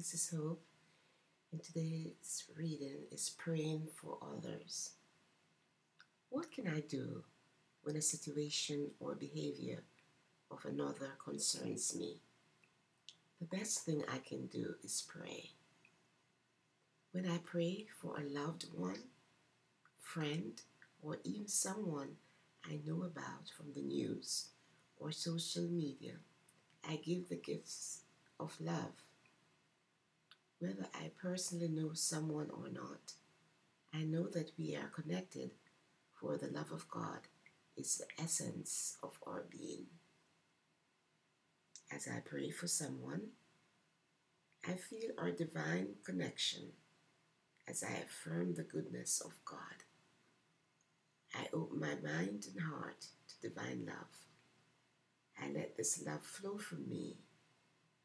This is Hope, and today's reading is Praying for Others. What can I do when a situation or behavior of another concerns me? The best thing I can do is pray. When I pray for a loved one, friend, or even someone I know about from the news or social media, I give the gifts of love. Whether I personally know someone or not, I know that we are connected, for the love of God is the essence of our being. As I pray for someone, I feel our divine connection as I affirm the goodness of God. I open my mind and heart to divine love. I let this love flow from me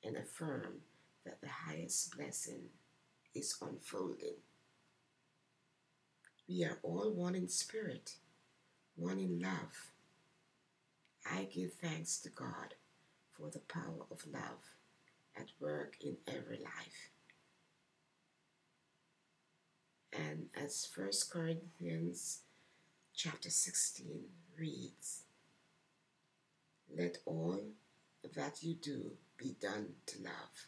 and affirm that the highest blessing is unfolding. We are all one in spirit, one in love. I give thanks to God for the power of love at work in every life. And as 1 Corinthians chapter 16 reads, Let all that you do be done to love.